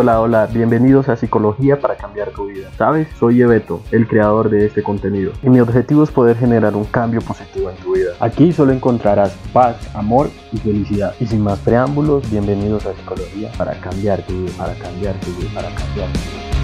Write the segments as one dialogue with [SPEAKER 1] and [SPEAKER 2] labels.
[SPEAKER 1] Hola, hola, bienvenidos a Psicología para cambiar tu vida. ¿Sabes? Soy Ebeto, el creador de este contenido. Y mi objetivo es poder generar un cambio positivo en tu vida. Aquí solo encontrarás paz, amor y felicidad. Y sin más preámbulos, bienvenidos a Psicología para cambiar tu vida, para cambiar tu vida, para cambiar tu vida.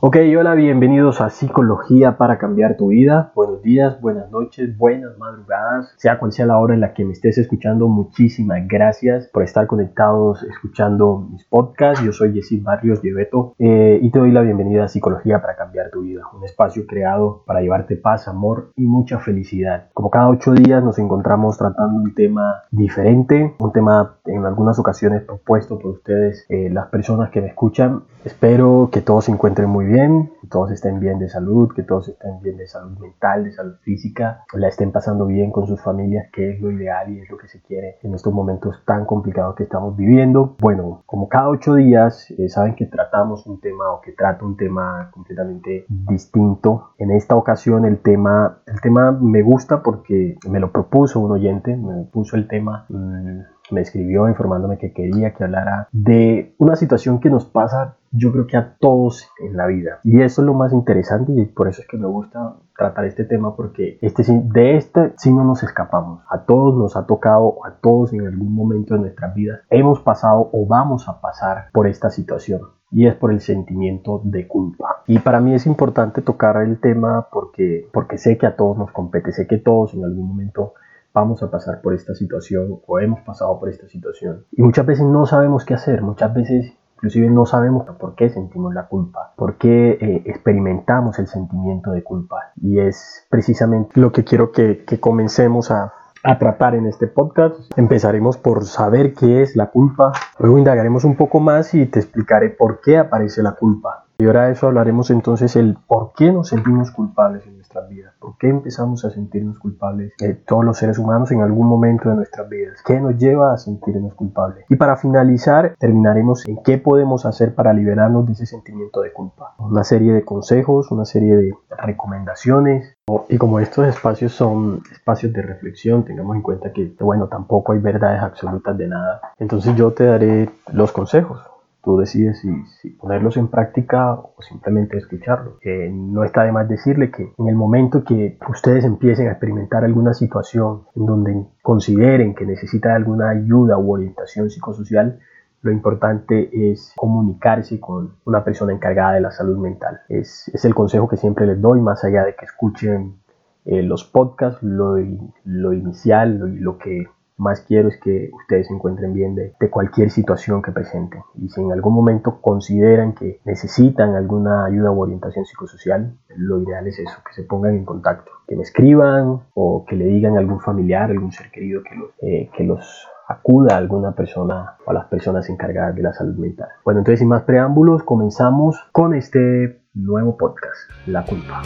[SPEAKER 1] Ok, hola, bienvenidos a Psicología para cambiar tu vida. Buenos días, buenas noches, buenas madrugadas, sea cual sea la hora en la que me estés escuchando. Muchísimas gracias por estar conectados escuchando mis podcasts. Yo soy Jessy Barrios Lleveto eh, y te doy la bienvenida a Psicología para cambiar tu vida, un espacio creado para llevarte paz, amor y mucha felicidad. Como cada ocho días nos encontramos tratando un tema diferente, un tema en algunas ocasiones propuesto por ustedes, eh, las personas que me escuchan. Espero que todos se encuentren muy bien, que todos estén bien de salud, que todos estén bien de salud mental, de salud física, la estén pasando bien con sus familias, que es lo ideal y es lo que se quiere en estos momentos tan complicados que estamos viviendo. Bueno, como cada ocho días, eh, saben que tratamos un tema o que trato un tema completamente distinto. En esta ocasión el tema, el tema me gusta porque me lo propuso un oyente, me puso el tema... Mmm, me escribió informándome que quería que hablara de una situación que nos pasa yo creo que a todos en la vida. Y eso es lo más interesante y por eso es que me gusta tratar este tema porque este, de este sí no nos escapamos. A todos nos ha tocado, a todos en algún momento de nuestras vidas hemos pasado o vamos a pasar por esta situación y es por el sentimiento de culpa. Y para mí es importante tocar el tema porque, porque sé que a todos nos compete, sé que todos en algún momento vamos a pasar por esta situación o hemos pasado por esta situación. Y muchas veces no sabemos qué hacer, muchas veces inclusive no sabemos por qué sentimos la culpa, por qué eh, experimentamos el sentimiento de culpa. Y es precisamente lo que quiero que, comencemos a, a tratar en este podcast. Empezaremos por saber qué es la culpa, luego indagaremos un poco más y te explicaré por qué aparece la culpa. Y ahora de eso hablaremos entonces el por qué nos sentimos culpables vidas, por qué empezamos a sentirnos culpables eh, todos los seres humanos en algún momento de nuestras vidas, qué nos lleva a sentirnos culpables. Y para finalizar, terminaremos en qué podemos hacer para liberarnos de ese sentimiento de culpa. Una serie de consejos, una serie de recomendaciones. Y como estos espacios son espacios de reflexión, tengamos en cuenta que, bueno, tampoco hay verdades absolutas de nada. Entonces yo te daré los consejos Tú decides si, ponerlos en práctica o simplemente escucharlos. no está de más decirle que en el momento que ustedes empiecen a experimentar alguna situación en donde consideren que necesitan alguna ayuda u orientación psicosocial, lo importante es comunicarse con una persona encargada de la salud mental. Es, el consejo que siempre les doy, más allá de que escuchen eh, los podcasts, lo, inicial, lo, lo que más quiero es que ustedes se encuentren bien de, cualquier situación que presenten. Y si en algún momento consideran que necesitan alguna ayuda u orientación psicosocial, lo ideal es eso, que se pongan en contacto, que me escriban o que le digan a algún familiar, algún ser querido que los, eh, que los acuda a alguna persona o a las personas encargadas de la salud mental. Bueno, entonces sin más preámbulos, comenzamos con este nuevo podcast, La culpa.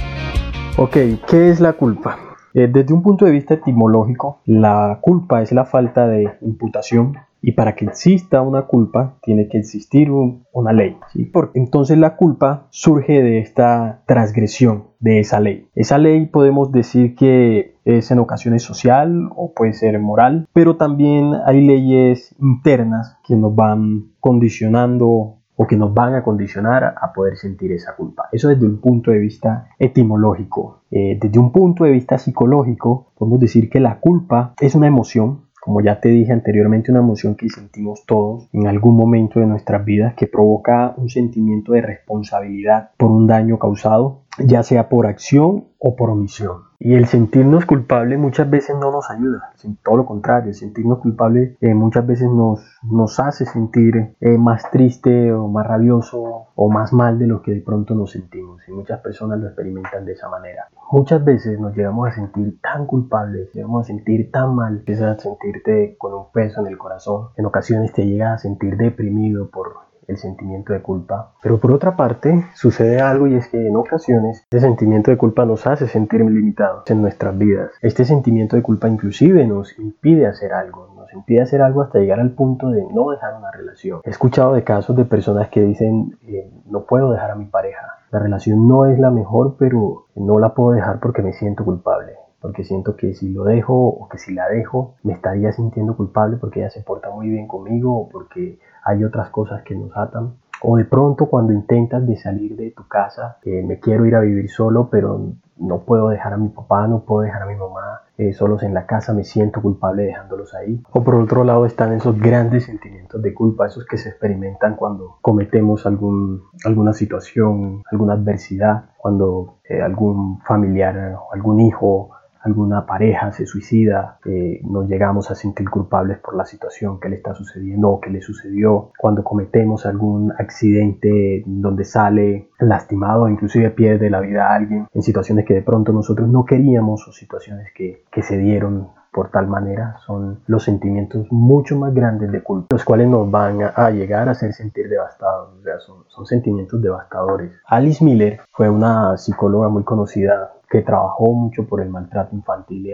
[SPEAKER 1] Ok, ¿qué es la culpa? Eh, desde un punto de vista etimológico, la culpa es la falta de imputación y para que exista una culpa tiene que existir una ley. ¿sí? Porque entonces la culpa surge de esta transgresión de esa ley. Esa ley podemos decir que es en ocasiones social o puede ser moral, pero también hay leyes internas que nos van condicionando o que nos van a condicionar a poder sentir esa culpa. Eso desde un punto de vista etimológico. Eh, desde un punto de vista psicológico, podemos decir que la culpa es una emoción, como ya te dije anteriormente, una emoción que sentimos todos en algún momento de nuestras vidas que provoca un sentimiento de responsabilidad por un daño causado, ya sea por acción o por omisión. Y el sentirnos culpables muchas veces no nos ayuda, todo lo contrario, el sentirnos culpables eh, muchas veces nos, nos hace sentir eh, más triste o más rabioso o más mal de lo que de pronto nos sentimos. Y muchas personas lo experimentan de esa manera. Muchas veces nos llegamos a sentir tan culpables, llegamos a sentir tan mal, empiezas a sentirte con un peso en el corazón. En ocasiones te llegas a sentir deprimido por el sentimiento de culpa. Pero por otra parte, sucede algo y es que en ocasiones ese sentimiento de culpa nos hace sentir limitados en nuestras vidas. Este sentimiento de culpa inclusive nos impide hacer algo, nos impide hacer algo hasta llegar al punto de no dejar una relación. He escuchado de casos de personas que dicen, eh, no puedo dejar a mi pareja. La relación no es la mejor, pero no la puedo dejar porque me siento culpable. Porque siento que si lo dejo o que si la dejo me estaría sintiendo culpable porque ella se porta muy bien conmigo o porque hay otras cosas que nos atan. O de pronto cuando intentas de salir de tu casa, eh, me quiero ir a vivir solo, pero no puedo dejar a mi papá, no puedo dejar a mi mamá eh, solos en la casa, me siento culpable dejándolos ahí. O por otro lado están esos grandes sentimientos de culpa, esos que se experimentan cuando cometemos algún, alguna situación, alguna adversidad, cuando eh, algún familiar, algún hijo alguna pareja se suicida, eh, nos llegamos a sentir culpables por la situación que le está sucediendo o que le sucedió, cuando cometemos algún accidente donde sale lastimado inclusive pierde la vida a alguien, en situaciones que de pronto nosotros no queríamos o situaciones que, que se dieron por tal manera son los sentimientos mucho más grandes de culpa, los cuales nos van a, llegar a hacer sentir devastados, o sea, son, son sentimientos devastadores. Alice Miller fue una psicóloga muy conocida que trabajó mucho por el maltrato infantil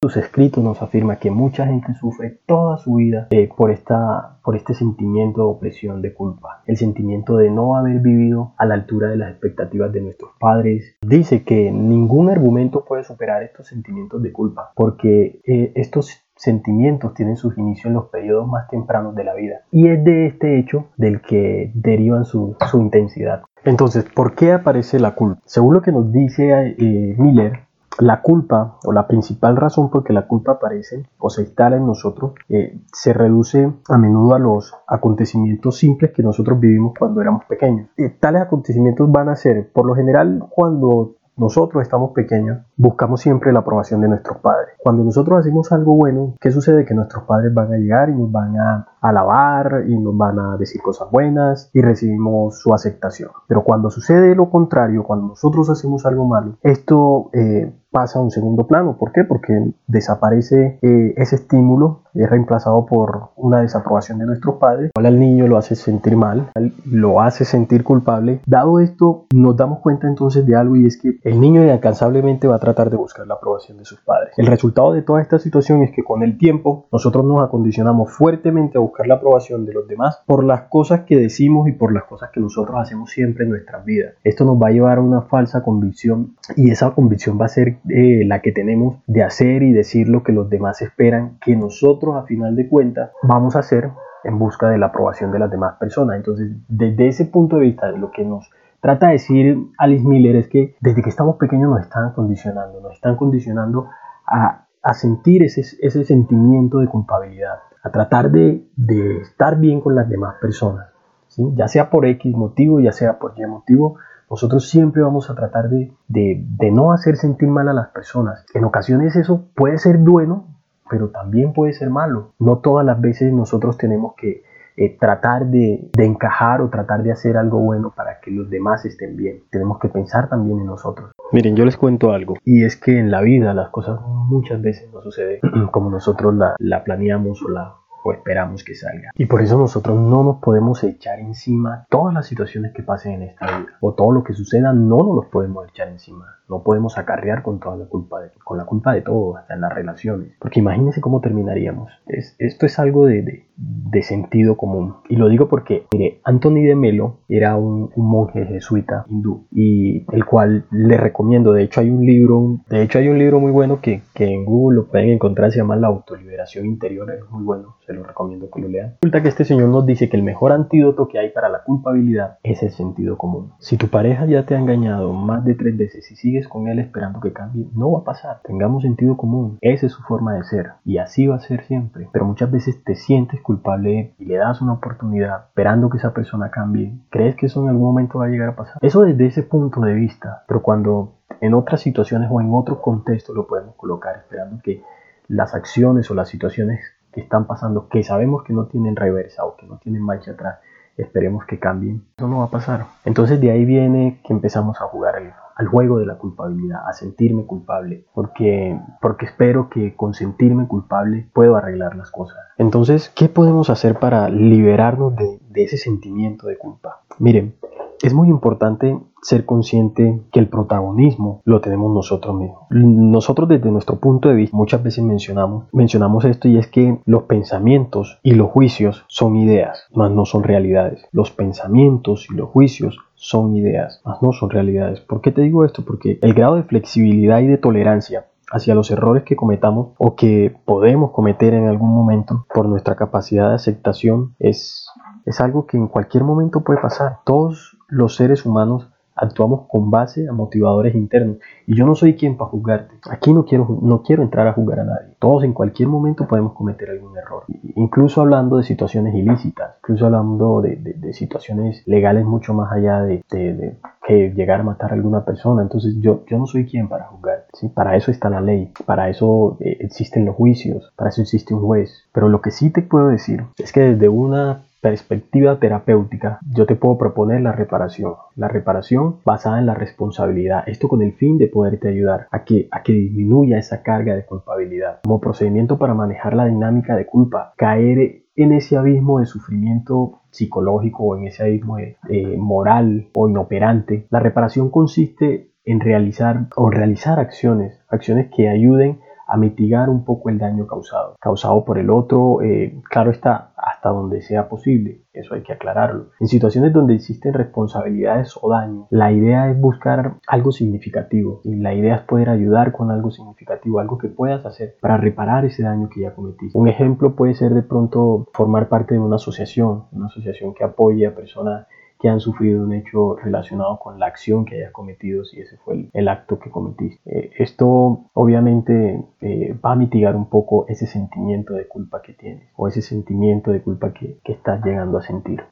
[SPEAKER 1] sus escritos nos afirma que mucha gente sufre toda su vida eh, por, este sentimiento de opresión, de culpa, el sentimiento de no haber vivido a la altura de las expectativas de nuestros padres. Dice que ningún argumento puede superar estos sentimientos de culpa, porque eh, estos sentimientos tienen sus inicios en los periodos más tempranos de la vida. Y es de este hecho del que derivan su, su intensidad. Entonces, ¿por qué aparece la culpa? Según lo que nos dice eh, Miller, la culpa o la principal razón por que la culpa aparece o se instala en nosotros eh, se reduce a menudo a los acontecimientos simples que nosotros vivimos cuando éramos pequeños. Eh, tales acontecimientos van a ser, por lo general, cuando nosotros estamos pequeños, buscamos siempre la aprobación de nuestros padres. Cuando nosotros hacemos algo bueno, ¿qué sucede? Que nuestros padres van a llegar y nos van a alabar y nos van a decir cosas buenas y recibimos su aceptación. Pero cuando sucede lo contrario, cuando nosotros hacemos algo malo, esto eh, pasa a un segundo plano. ¿Por qué? Porque desaparece eh, ese estímulo, es reemplazado por una desaprobación de nuestros padres, al niño lo hace sentir mal, lo hace sentir culpable. Dado esto, nos damos cuenta entonces de algo y es que el niño inalcanzablemente va a tratar de buscar la aprobación de sus padres. El resultado de toda esta situación es que con el tiempo nosotros nos acondicionamos fuertemente a buscar la aprobación de los demás por las cosas que decimos y por las cosas que nosotros hacemos siempre en nuestras vidas. Esto nos va a llevar a una falsa convicción y esa convicción va a ser eh, la que tenemos de hacer y decir lo que los demás esperan que nosotros a final de cuentas vamos a hacer en busca de la aprobación de las demás personas. Entonces, desde ese punto de vista, de lo que nos trata de decir Alice Miller es que desde que estamos pequeños nos están condicionando, nos están condicionando a, sentir ese, sentimiento de culpabilidad, a tratar de, estar bien con las demás personas, ¿sí? ya sea por X motivo, ya sea por Y motivo, nosotros siempre vamos a tratar de, de no hacer sentir mal a las personas. En ocasiones eso puede ser bueno, pero también puede ser malo. No todas las veces nosotros tenemos que eh, tratar de, de, encajar o tratar de hacer algo bueno para que los demás estén bien. Tenemos que pensar también en nosotros. Miren, yo les cuento algo, y es que en la vida las cosas muchas veces no suceden como nosotros la, la planeamos o la o esperamos que salga. Y por eso nosotros no nos podemos echar encima todas las situaciones que pasen en esta vida o todo lo que suceda no nos los podemos echar encima. No podemos acarrear con toda la culpa de, con la culpa de todo, hasta en las relaciones. Porque imagínense cómo terminaríamos. Es, esto es algo de, de, sentido común. Y lo digo porque, mire, Anthony de Melo era un, un, monje jesuita hindú y el cual le recomiendo. De hecho, hay un libro, de hecho, hay un libro muy bueno que, que en Google lo pueden encontrar, se llama La autoliberación interior. Es muy bueno, se lo recomiendo que lo lean. Resulta que este señor nos dice que el mejor antídoto que hay para la culpabilidad es el sentido común. Si tu pareja ya te ha engañado más de tres veces y sigue con él esperando que cambie, no va a pasar. Tengamos sentido común. Esa es su forma de ser. Y así va a ser siempre. Pero muchas veces te sientes culpable y le das una oportunidad esperando que esa persona cambie. ¿Crees que eso en algún momento va a llegar a pasar? Eso desde ese punto de vista. Pero cuando en otras situaciones o en otro contexto lo podemos colocar esperando que las acciones o las situaciones que están pasando, que sabemos que no tienen reversa o que no tienen marcha atrás, esperemos que cambien. Eso no va a pasar. Entonces de ahí viene que empezamos a jugar el al juego de la culpabilidad, a sentirme culpable, porque, porque espero que con sentirme culpable puedo arreglar las cosas. Entonces, ¿qué podemos hacer para liberarnos de, de ese sentimiento de culpa? Miren, es muy importante ser consciente que el protagonismo lo tenemos nosotros mismos. Nosotros desde nuestro punto de vista muchas veces mencionamos, mencionamos esto y es que los pensamientos y los juicios son ideas, mas no son realidades. Los pensamientos y los juicios son ideas, mas no son realidades. ¿Por qué te digo esto? Porque el grado de flexibilidad y de tolerancia hacia los errores que cometamos o que podemos cometer en algún momento por nuestra capacidad de aceptación es, es algo que en cualquier momento puede pasar. Todos los seres humanos actuamos con base a motivadores internos. Y yo no soy quien para juzgarte. Aquí no quiero, no quiero entrar a juzgar a nadie. Todos en cualquier momento podemos cometer algún error. Incluso hablando de situaciones ilícitas, incluso hablando de, situaciones legales mucho más allá de, de, que llegar a matar a alguna persona. Entonces yo, yo no soy quien para juzgar. ¿sí? Para eso está la ley, para eso eh, existen los juicios, para eso existe un juez. Pero lo que sí te puedo decir es que desde una perspectiva terapéutica, yo te puedo proponer la reparación. La reparación basada en la responsabilidad. Esto con el fin de poderte ayudar a que, a que disminuya esa carga de culpabilidad. Como procedimiento para manejar la dinámica de culpa, caer en ese abismo de sufrimiento psicológico o en ese abismo de, eh, moral o inoperante. La reparación consiste en realizar o realizar acciones, acciones que ayuden a mitigar un poco el daño causado, causado por el otro, eh, claro está, hasta donde sea posible, eso hay que aclararlo. En situaciones donde existen responsabilidades o daño, la idea es buscar algo significativo y la idea es poder ayudar con algo significativo, algo que puedas hacer para reparar ese daño que ya cometiste. Un ejemplo puede ser de pronto formar parte de una asociación, una asociación que apoye a personas que han sufrido un hecho relacionado con la acción que hayas cometido, si ese fue el, acto que cometiste. Eh, esto obviamente eh, va a mitigar un poco ese sentimiento de culpa que tienes o ese sentimiento de culpa que, que estás llegando a sentir.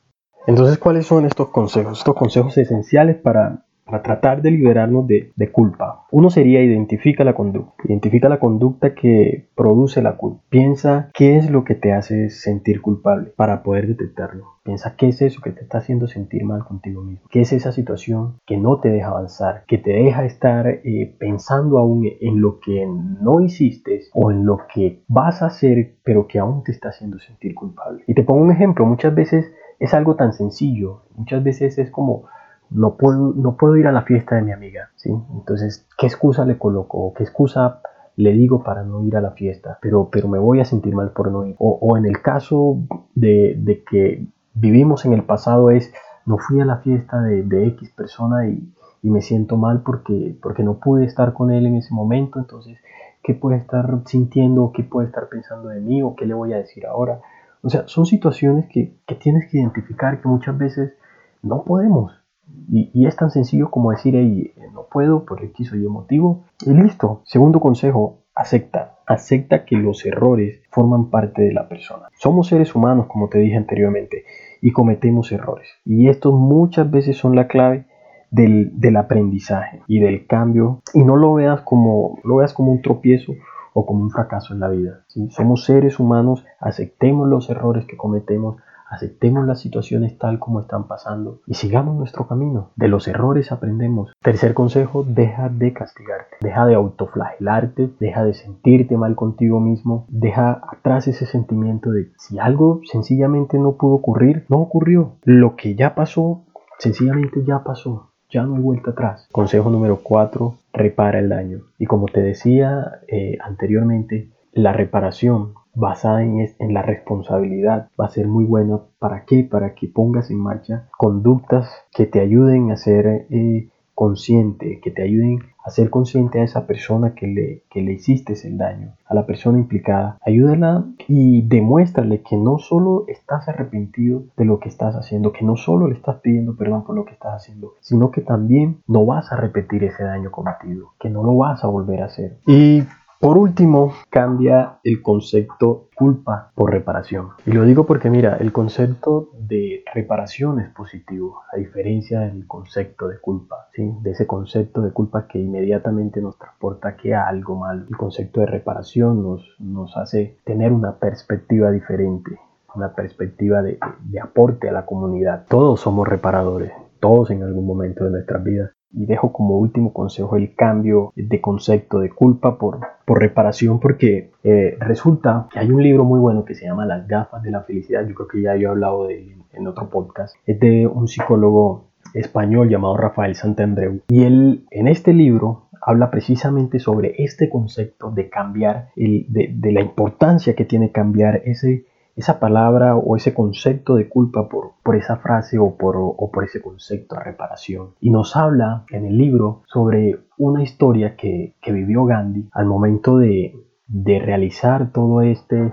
[SPEAKER 1] Entonces, ¿cuáles son estos consejos? Estos consejos esenciales para para tratar de liberarnos de, culpa. Uno sería identifica la conducta. Identifica la conducta que produce la culpa. Piensa qué es lo que te hace sentir culpable para poder detectarlo. Piensa qué es eso que te está haciendo sentir mal contigo mismo. ¿Qué es esa situación que no te deja avanzar? Que te deja estar eh, pensando aún en lo que no hiciste o en lo que vas a hacer pero que aún te está haciendo sentir culpable. Y te pongo un ejemplo. Muchas veces es algo tan sencillo. Muchas veces es como no puedo, no puedo ir a la fiesta de mi amiga, ¿sí? Entonces, ¿qué excusa le coloco? ¿Qué excusa le digo para no ir a la fiesta? Pero, pero me voy a sentir mal por no ir. O, en el caso de, que vivimos en el pasado es, no fui a la fiesta de, X persona y, me siento mal porque, porque no pude estar con él en ese momento, entonces, ¿qué puede estar sintiendo? ¿Qué puede estar pensando de mí? ¿O qué le voy a decir ahora? O sea, son situaciones que, que tienes que identificar que muchas veces no podemos. Y, es tan sencillo como decir, hey, no puedo por X o Y motivo. Y listo. Segundo consejo, acepta. Acepta que los errores forman parte de la persona. Somos seres humanos, como te dije anteriormente, y cometemos errores. Y estos muchas veces son la clave del, aprendizaje y del cambio. Y no lo veas como, lo veas como un tropiezo o como un fracaso en la vida. Somos seres humanos, aceptemos los errores que cometemos, aceptemos las situaciones tal como están pasando y sigamos nuestro camino. De los errores aprendemos. Tercer consejo, deja de castigarte, deja de autoflagelarte, deja de sentirte mal contigo mismo, deja atrás ese sentimiento de si algo sencillamente no pudo ocurrir, no ocurrió. Lo que ya pasó, sencillamente ya pasó. Ya no hay vuelta atrás. Consejo número 4, repara el daño. Y como te decía eh, anteriormente, la reparación basada en, en, la responsabilidad va a ser muy buena. ¿Para qué? Para que pongas en marcha conductas que te ayuden a ser eh, consciente, que te ayuden a ser consciente a esa persona que le, que le hiciste el daño, a la persona implicada. Ayúdala y demuéstrale que no solo estás arrepentido de lo que estás haciendo, que no solo le estás pidiendo perdón por lo que estás haciendo, sino que también no vas a repetir ese daño cometido, que no lo vas a volver a hacer. Y por último, cambia el concepto culpa por reparación. Y lo digo porque mira, el concepto de reparación es positivo, a diferencia del concepto de culpa, ¿sí? de ese concepto de culpa que inmediatamente nos transporta que a algo mal. El concepto de reparación nos, nos hace tener una perspectiva diferente, una perspectiva de, de aporte a la comunidad. Todos somos reparadores, todos en algún momento de nuestras vidas y dejo como último consejo el cambio de concepto de culpa por, por reparación porque eh, resulta que hay un libro muy bueno que se llama Las gafas de la felicidad, yo creo que ya yo he hablado de él en otro podcast, es de un psicólogo español llamado Rafael Santandreu. Y él en este libro habla precisamente sobre este concepto de cambiar, el, de, de la importancia que tiene cambiar ese esa palabra o ese concepto de culpa por, por esa frase o por, o por ese concepto de reparación. Y nos habla en el libro sobre una historia que, que vivió Gandhi al momento de, de realizar todo este,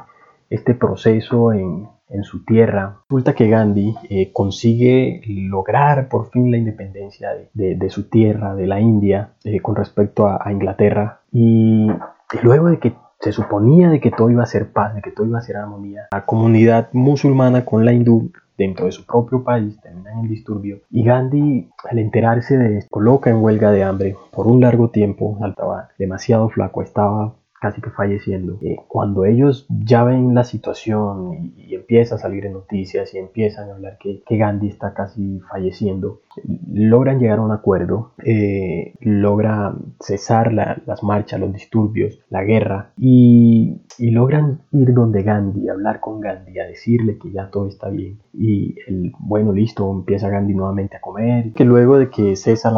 [SPEAKER 1] este proceso en, en su tierra. Resulta que Gandhi eh, consigue lograr por fin la independencia de, de, su tierra, de la India, eh, con respecto a, a Inglaterra. Y, y, luego de que se suponía de que todo iba a ser paz, de que todo iba a ser armonía, la comunidad musulmana con la hindú dentro de su propio país terminan en disturbio y Gandhi al enterarse de esto coloca en huelga de hambre. Por un largo tiempo, estaba demasiado flaco, estaba casi que falleciendo. Eh, cuando ellos ya ven la situación y, y, empieza a salir en noticias y empiezan a hablar que, que Gandhi está casi falleciendo, logran llegar a un acuerdo, eh, logra cesar la, las marchas, los disturbios, la guerra y, logran ir donde Gandhi, hablar con Gandhi, a decirle que ya todo está bien. Y el, bueno, listo, empieza Gandhi nuevamente a comer, que luego de que cesa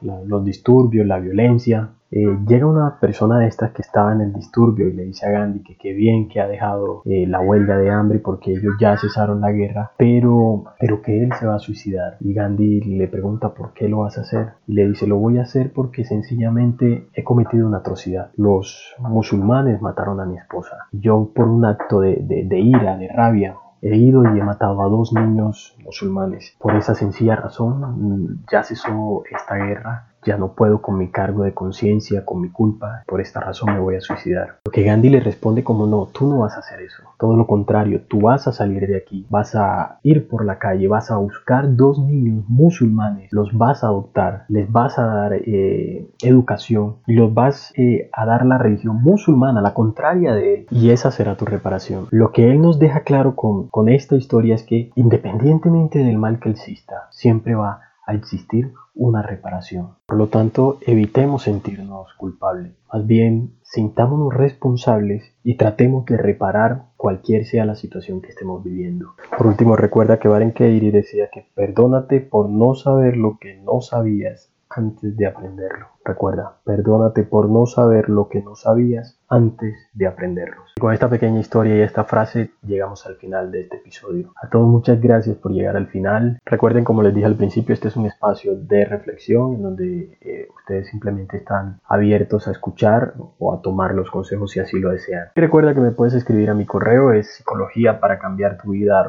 [SPEAKER 1] los disturbios, la violencia, eh, llega una persona de estas que estaba en el disturbio y le dice a Gandhi que qué bien que ha dejado eh, la huelga de hambre porque ellos ya cesaron la guerra, pero, pero que él se va a suicidar. Y Gandhi le pregunta por qué lo vas a hacer. Y le dice, lo voy a hacer porque sencillamente he cometido una atrocidad. Los musulmanes mataron a mi esposa. Yo por un acto de, de, de ira, de rabia, he ido y he matado a dos niños musulmanes. Por esa sencilla razón ya cesó esta guerra ya no puedo con mi cargo de conciencia, con mi culpa, por esta razón me voy a suicidar. Lo que Gandhi le responde como no, tú no vas a hacer eso. Todo lo contrario, tú vas a salir de aquí, vas a ir por la calle, vas a buscar dos niños musulmanes, los vas a adoptar, les vas a dar eh, educación y los vas eh, a dar la religión musulmana, la contraria de él, y esa será tu reparación. Lo que él nos deja claro con, con esta historia es que independientemente del mal que exista, siempre va a existir una reparación. Por lo tanto, evitemos sentirnos culpables. Más bien, sintámonos responsables y tratemos de reparar cualquier sea la situación que estemos viviendo. Por último, recuerda que Baren Keiri decía que perdónate por no saber lo que no sabías antes de aprenderlo. Recuerda, perdónate por no saber lo que no sabías antes de aprenderlo. Con esta pequeña historia y esta frase llegamos al final de este episodio. A todos muchas gracias por llegar al final. Recuerden, como les dije al principio, este es un espacio de reflexión en donde eh, ustedes simplemente están abiertos a escuchar o a tomar los consejos si así lo desean. Y recuerda que me puedes escribir a mi correo, es psicología para cambiar tu vida.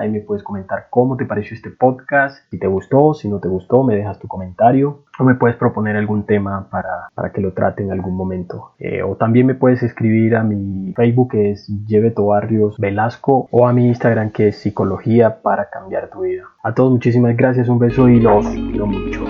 [SPEAKER 1] Ahí me puedes comentar cómo te pareció este podcast, si te gustó, si no te gustó, me dejas tu comentario o me puedes proponer algún tema para, para que lo trate en algún momento. Eh, o también me puedes escribir a mi Facebook que es Lleveto Barrios Velasco o a mi Instagram que es Psicología para cambiar tu vida. A todos muchísimas gracias, un beso y los quiero mucho.